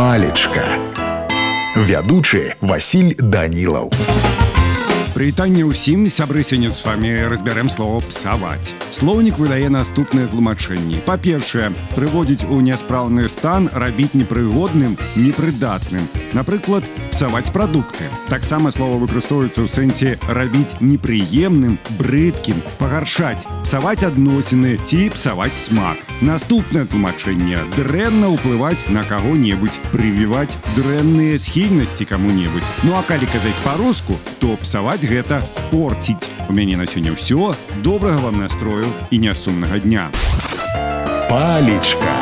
палечка вядучы Васіль данілаў Прывітанне ўсім сябры сёння з вами разбярем слово псаваць. Слоўнік выдае наступныя тлумачэнні. Па-першае, прыводзіць у няспраўны стан рабіць непрыгодным, непрыдатным. Напрыклад, псаваць прадукты. Таксама слова выкарыстоўваецца ў сэнсе рабіць непрыемным, брыдкім, пагаршаць, псаваць адносіны ці псаваць смак. Наступнае тлумачэнне дрэнна ўплываць на каго-небудзь, прывіваць дрэнныя схільнасці каму-небудзь. Ну а калі казаць па-руску, то псаваць гэта порціць. У мяне на сёння ўсё. Добрага вам настрою і нясумнага дня. палечка